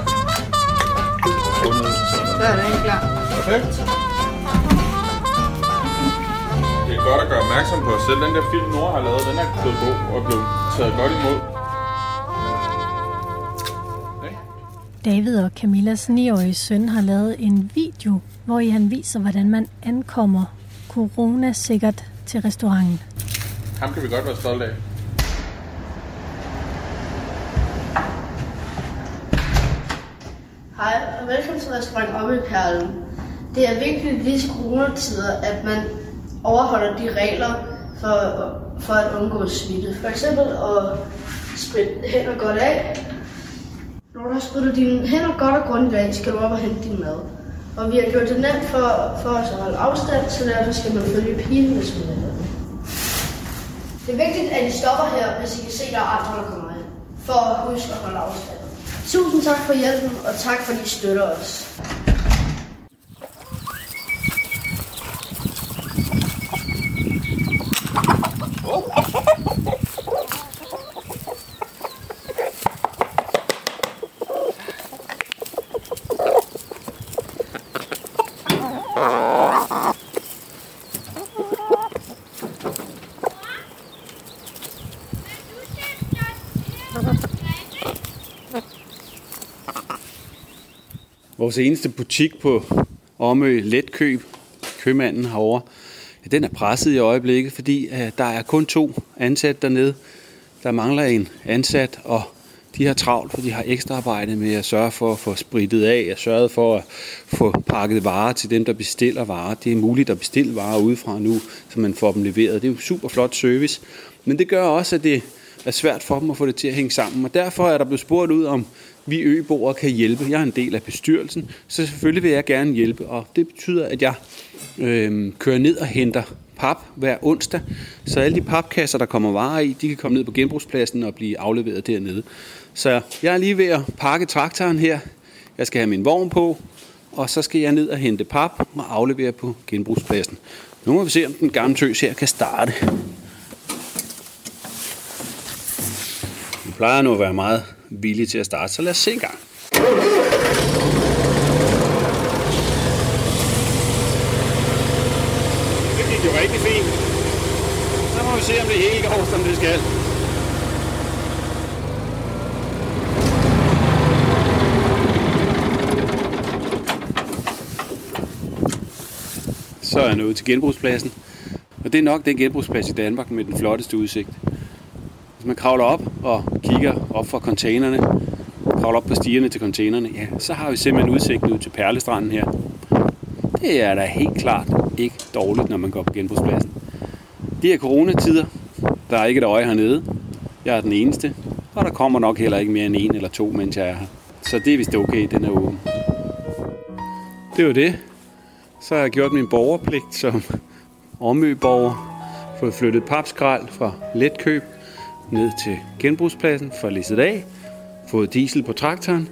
S10: fundet
S11: Så er den klar.
S10: Perfekt. Det er godt at gøre opmærksom på, at selv den der film, Nora har lavet, den er blevet god og blevet taget godt imod.
S1: David og Camillas 9-årige søn har lavet en video, hvor i han viser, hvordan man ankommer corona-sikkert til restauranten.
S10: Ham kan vi godt være stolte af.
S13: Hej, og velkommen til restaurant Omme Perlen. Det er vigtigt i disse coronatider, at man overholder de regler for, for at undgå smitte. For eksempel at spritte hænder godt af. Når du har sprittet dine hænder godt og grundigt af, skal du op og hente din mad. Og vi har gjort det nemt for, for os at holde afstand, så derfor skal man følge pilen med. Det er vigtigt, at I stopper her, hvis I kan se, at der er andre, der kommer ind. For at huske at holde afstand. Tusind tak for hjælpen, og tak fordi I støtter os.
S8: Vores eneste butik på Omø Letkøb, købmanden herovre, den er presset i øjeblikket, fordi øh, der er kun to ansat dernede. Der mangler en ansat, og de har travlt, for de har ekstra arbejde med at sørge for at få spritet af, at sørge for at få pakket varer til dem, der bestiller varer. Det er muligt at bestille varer udefra nu, så man får dem leveret. Det er jo super flot service. Men det gør også, at det er svært for dem at få det til at hænge sammen. Og derfor er der blevet spurgt ud, om vi øboere kan hjælpe. Jeg er en del af bestyrelsen, så selvfølgelig vil jeg gerne hjælpe. Og det betyder, at jeg øh, kører ned og henter pap hver onsdag, så alle de papkasser, der kommer varer i, de kan komme ned på genbrugspladsen og blive afleveret dernede. Så jeg er lige ved at pakke traktoren her. Jeg skal have min vogn på, og så skal jeg ned og hente pap og aflevere på genbrugspladsen. Nu må vi se, om den gamle tøs her kan starte. Plejer nu at være meget villig til at starte, så lad os se en gang. Det gik jo rigtig fint. Så må vi se, om det hele går, som det skal. Så er jeg nået til genbrugspladsen. Og det er nok den genbrugsplads i Danmark med den flotteste udsigt. Man kravler op og kigger op fra containerne, kravler op på stierne til containerne, ja, så har vi simpelthen udsigt ud til Perlestranden her. Det er da helt klart ikke dårligt, når man går på genbrugspladsen. Det er coronatider. Der er ikke et øje hernede. Jeg er den eneste. Og der kommer nok heller ikke mere end en eller to, mens jeg er her. Så det er vist okay, den er åben. Det var det. Så har jeg gjort min borgerpligt som omøborger. Fået flyttet papskrald fra letkøb ned til genbrugspladsen for lisset af. Fået diesel på traktoren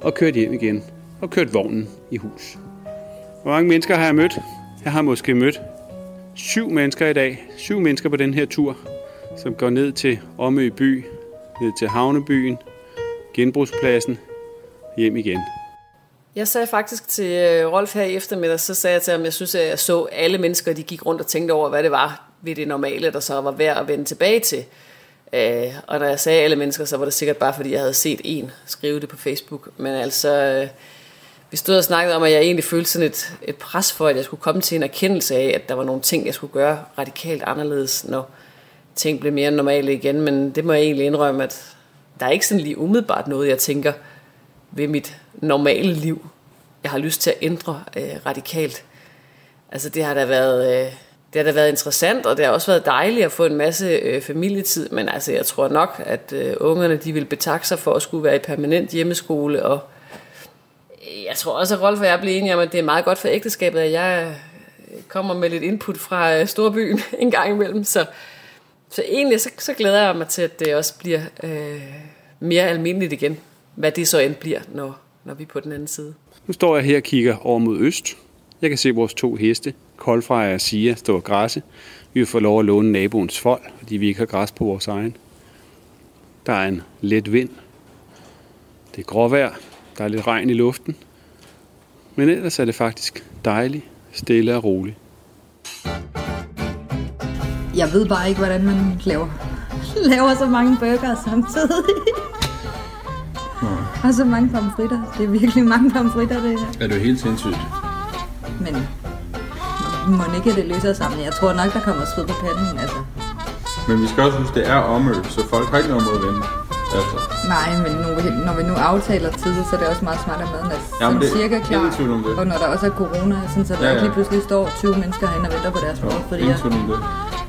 S8: og kørt hjem igen. Og kørt vognen i hus. Hvor mange mennesker har jeg mødt? Jeg har måske mødt syv mennesker i dag. Syv mennesker på den her tur, som går ned til Omø by, ned til Havnebyen, genbrugspladsen, hjem igen.
S6: Jeg sagde faktisk til øh, Rolf her i eftermiddag, så sagde jeg til ham, at jeg synes, at jeg så alle mennesker, de gik rundt og tænkte over, hvad det var ved det normale, der så var værd at vende tilbage til. Øh, og når jeg sagde alle mennesker, så var det sikkert bare, fordi jeg havde set en skrive det på Facebook. Men altså, øh, vi stod og snakkede om, at jeg egentlig følte sådan et, et pres for, at jeg skulle komme til en erkendelse af, at der var nogle ting, jeg skulle gøre radikalt anderledes, når ting blev mere normale igen. Men det må jeg egentlig indrømme, at der er ikke sådan lige umiddelbart noget, jeg tænker ved mit normale liv, jeg har lyst til at ændre øh, radikalt. Altså det har da været... Øh, det har da været interessant, og det har også været dejligt at få en masse øh, familietid, men altså jeg tror nok, at øh, ungerne de vil betakke sig for at skulle være i permanent hjemmeskole, og øh, jeg tror også, at Rolf og jeg bliver enige om, at det er meget godt for ægteskabet, at jeg øh, kommer med lidt input fra øh, storbyen *laughs* en gang imellem, så, så egentlig så, så glæder jeg mig til, at det også bliver øh, mere almindeligt igen, hvad det så end bliver, når, når vi er på den anden side.
S8: Nu står jeg her og kigger over mod øst. Jeg kan se vores to heste, Koldfreja og Sia, stå og græsse. Vi vil få lov at låne naboens fold, fordi vi ikke har græs på vores egen. Der er en let vind. Det er gråvejr. Der er lidt regn i luften. Men ellers er det faktisk dejligt, stille og roligt.
S11: Jeg ved bare ikke, hvordan man laver, *laughs* laver så mange burger samtidig. Og så mange pomfritter. Det er virkelig mange pomfritter, det her.
S10: Er det jo helt sindssygt?
S11: Men må ikke det løser sammen. Jeg tror nok, der kommer sved på panden. Altså.
S10: Men vi skal også huske, det er omø, så folk har ikke noget mod at vente. Altså.
S11: Nej, men nu, når vi nu aftaler tid, så er det også meget smart, at maden er
S10: Jamen,
S11: sådan
S10: det-
S11: cirka klar.
S10: om det.
S11: Og når der også er corona, sådan, så der
S10: Ja,
S11: ja, lige pludselig står 20 mennesker herinde og venter på deres mad, fordi jeg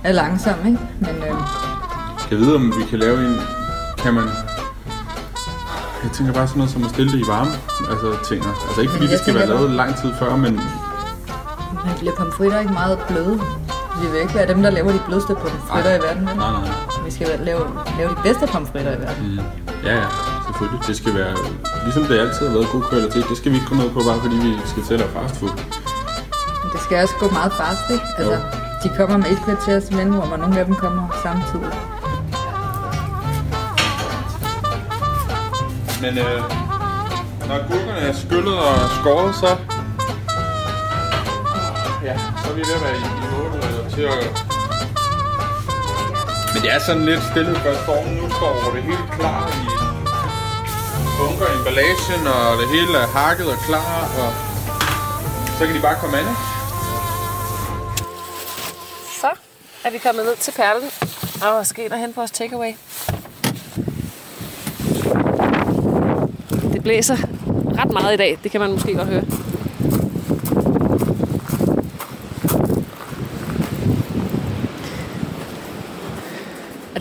S11: er langsom, ikke? Men øh,
S10: jeg vide, om vi kan lave en... Kan man... Jeg tænker bare sådan noget som at stille det i varme. Altså, ting. Altså ikke fordi det skal være lavet lang tid før, men...
S11: men bliver pomfritter ikke meget bløde? Vi vil ikke være dem, der laver de blødeste pomfritter i verden?
S10: Nej, nej, nej.
S11: Vi skal lave, lave de bedste pomfritter i verden.
S10: Mm. Ja, ja, selvfølgelig. Det skal være... Ligesom det altid har været god kvalitet. Det skal vi ikke gå ned på, bare fordi vi skal til at lave fast food.
S11: Men det skal også gå meget fast, ikke? Altså, de kommer med et kvarters mellemrum, og nogle af dem kommer samtidig.
S10: Men øh, når gurkerne er skyllet og skåret, så... Ja, så er vi ved at være i, i mål øh, til at... Men det er sådan lidt stille, før stormen nu står det helt klar i bunker emballagen, og det hele er hakket og klar, og så kan de bare komme an. Så
S6: er vi kommet ned til Perlen og skal ind og hente vores takeaway. Det blæser ret meget i dag, det kan man måske godt høre.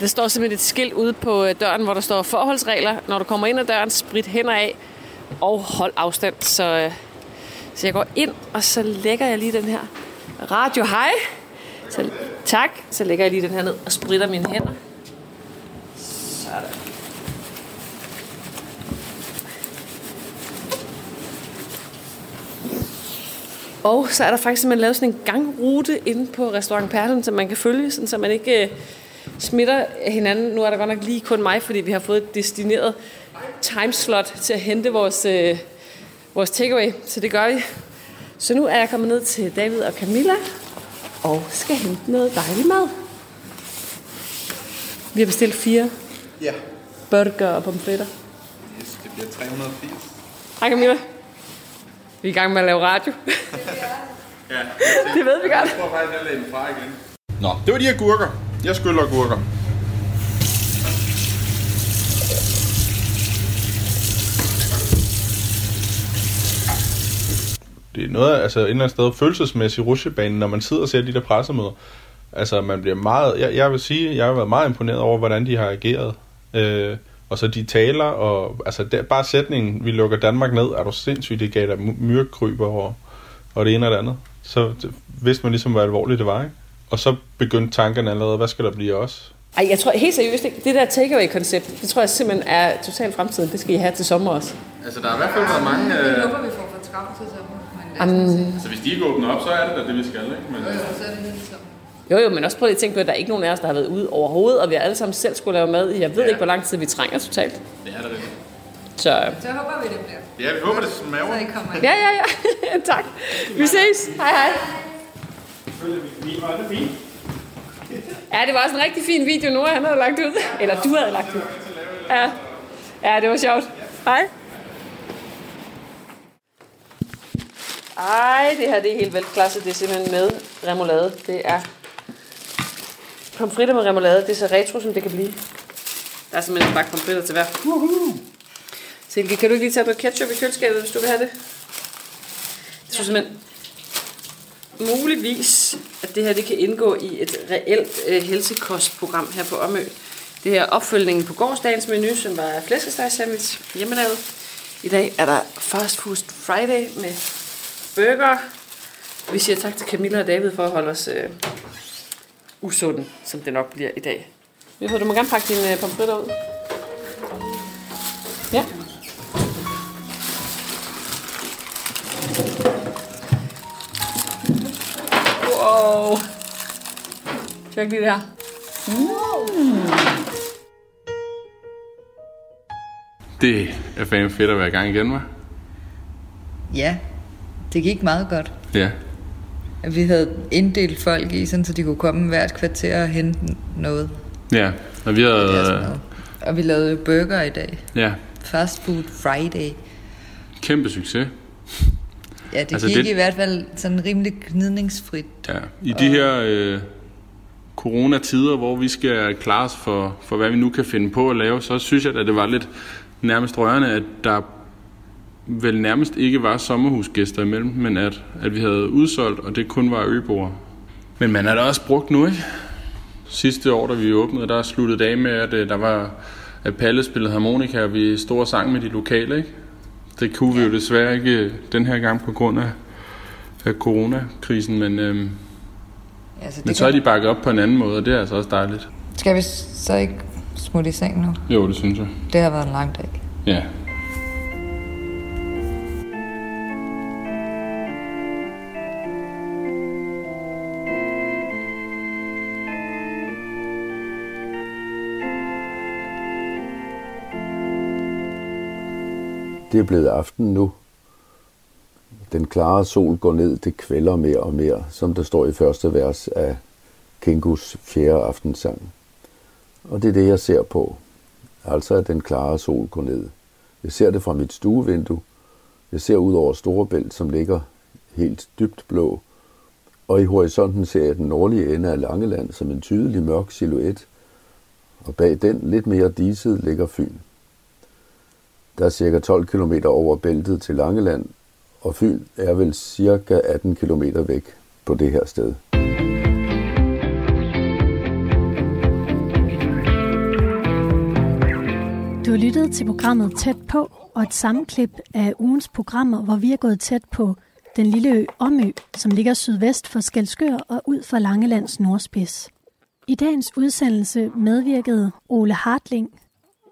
S6: Der står simpelthen et skilt ude på øh, døren, hvor der står forholdsregler. Når du kommer ind ad døren, sprit hænder af og hold afstand. Så, øh, så jeg går ind, og så lægger jeg lige den her radio hej. Så, tak. Så lægger jeg lige den her ned og spritter mine hænder. Sådan. Og så er der faktisk simpelthen lavet sådan en gangrute inde på restaurant Perlen, som man kan følge, sådan, så man ikke øh, smitter hinanden. Nu er der godt nok lige kun mig, fordi vi har fået et destineret timeslot til at hente vores, øh, vores takeaway, så det gør vi. Så nu er jeg kommet ned til David og Camilla og skal hente noget dejlig mad. Vi har bestilt fire
S10: Ja.
S6: burger og pomfritter.
S10: Yes, det bliver 380.
S6: Hej Camilla. Vi er i gang med at lave radio.
S10: Ja. *laughs*
S6: Det ved vi godt.
S10: Jeg tror faktisk, jeg lagde den fra igen. Nå, det var de her gurker. Jeg skyller gurker. Det er noget, altså et eller andet sted følelsesmæssigt rutsjebanen, når man sidder og ser de der pressemøder. Altså, man bliver meget... Jeg, jeg vil sige, jeg har været meget imponeret over, hvordan de har ageret. Øh, og så de taler, og altså der, bare sætningen, vi lukker Danmark ned, er du sindssygt, det gav der myrkryber og, og det ene og det andet. Så det, vidste man ligesom, hvor alvorligt det var, ikke? Og så begyndte tankerne allerede, hvad skal der blive os?
S6: Ej, jeg tror helt seriøst ikke, det der takeaway-koncept, det tror jeg simpelthen er totalt fremtiden. Det skal I have til sommer også.
S10: Altså, der har i hvert fald været mange...
S11: Det
S10: Øh...
S11: håber vi får for travlt til sommer.
S6: Um,
S10: Altså, hvis de ikke åbner op, så er det da det, vi skal, ikke? Men, øh...
S11: så er det helt sommer.
S6: jo, jo, men også prøv lige at tænke på, at der er ikke nogen af os, der har været ude overhovedet, og vi har alle sammen selv skulle lave mad i, jeg ved
S10: Ja.
S6: ikke, hvor lang tid vi trænger totalt.
S10: Det er det rigtigt.
S6: Så
S11: Så håber vi, det bliver.
S10: Ja, vi håber, det smager.
S11: Så I kommer
S6: ja, ja, ja. *laughs* tak. Vi ses. Hej, hej. Ja, det var også en rigtig fin video, Nora han havde lagt ud. Eller du havde lagt ud. Ja, ja det var sjovt. Hej. Ej, det her det er helt velklasse. Det er simpelthen med remoulade. Det er pomfritter med remoulade. Det er så retro, som det kan blive. Der er simpelthen en bakke pomfritter til hver. Silke, kan du ikke lige tage noget ketchup i køleskabet, hvis du vil have det? Jeg tror simpelthen, muligvis, at det her det kan indgå i et reelt øh, helsekostprogram her på Omø. Det her opfølgningen på gårdsdagens menu, som var flæskesteg sandwich hjemmelavet. I dag er der Fast Food Friday med burger. Vi siger tak til Camilla og David for at holde os øh, usunde, som det nok bliver i dag. Vi du må gerne pakke dine øh, pomfritter ud. Wow. Tjek lige det her.
S10: Det er fandme fedt at være i gang igen, hva'?
S11: Ja, det gik meget godt.
S10: Ja.
S11: At Vi havde inddelt folk i, sådan, så de kunne komme hvert kvarter og hente noget.
S10: Ja, og vi havde...
S11: noget. Og vi lavede burger i dag.
S10: Ja,
S11: Fast Food Friday.
S10: kæmpe succes.
S11: Ja, det
S10: Altså,
S11: gik det- i hvert fald sådan rimelig gnidningsfrit.
S10: Ja. I de her øh, coronatider, hvor vi skal klare os for, for, hvad vi nu kan finde på at lave, så synes jeg, at det var lidt nærmest rørende, at der vel nærmest ikke var sommerhusgæster imellem, men at, at vi havde udsolgt, og det kun var øboere. Men man er da også brugt nu, ikke? Sidste år, da vi åbnede, der sluttede det af med, at øh, der var at Palle spillede harmonika, og vi stod og sang med de lokale, ikke? Det kunne vi jo desværre ikke øh, den her gang på grund af, af coronakrisen, men, øhm,
S11: Altså,
S10: men så er de bakket op på en anden måde, og det er altså også dejligt.
S11: Skal vi så ikke smutte i seng nu?
S10: Jo, det synes jeg.
S11: Det har været en lang dag.
S10: Ja.
S2: Det er blevet aften nu. Den klare sol går ned, det kvælder mere og mere, som der står i første vers af Kingus fjerde aftensang. Og det er det, jeg ser på. Altså at den klare sol går ned. Jeg ser det fra mit stuevindue. Jeg ser ud over Storebælt, som ligger helt dybt blå. og i horisonten ser jeg den nordlige ende af Langeland som en tydelig mørk silhuet, og bag den lidt mere diset ligger Fyn. Der er cirka 12 km over bæltet til Langeland, og Fyn er vel cirka 18 km væk på det her sted.
S1: Du har lyttet til programmet Tæt på, og et sammenklip af ugens programmer, hvor vi er gået tæt på den lille ø Omø, som ligger sydvest for Skelskør og ud for Langelands nordspids. I dagens udsendelse medvirkede Ole Hartling,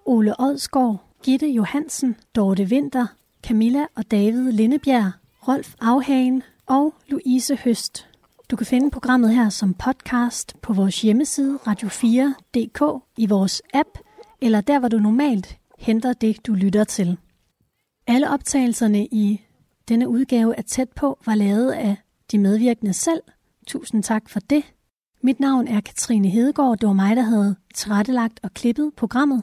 S1: Ole Odsgaard, Gitte Johansen, Dorte Vinter, Camilla og David Lindebjerg, Rolf Afhagen og Louise Høst. Du kan finde programmet her som podcast på vores hjemmeside radio4.dk, i vores app, eller der, hvor du normalt henter det, du lytter til. Alle optagelserne i denne udgave af Tæt på var lavet af de medvirkende selv. Tusind tak for det. Mit navn er Katrine Hedegaard. Det var mig, der havde tilrettelagt og klippet programmet.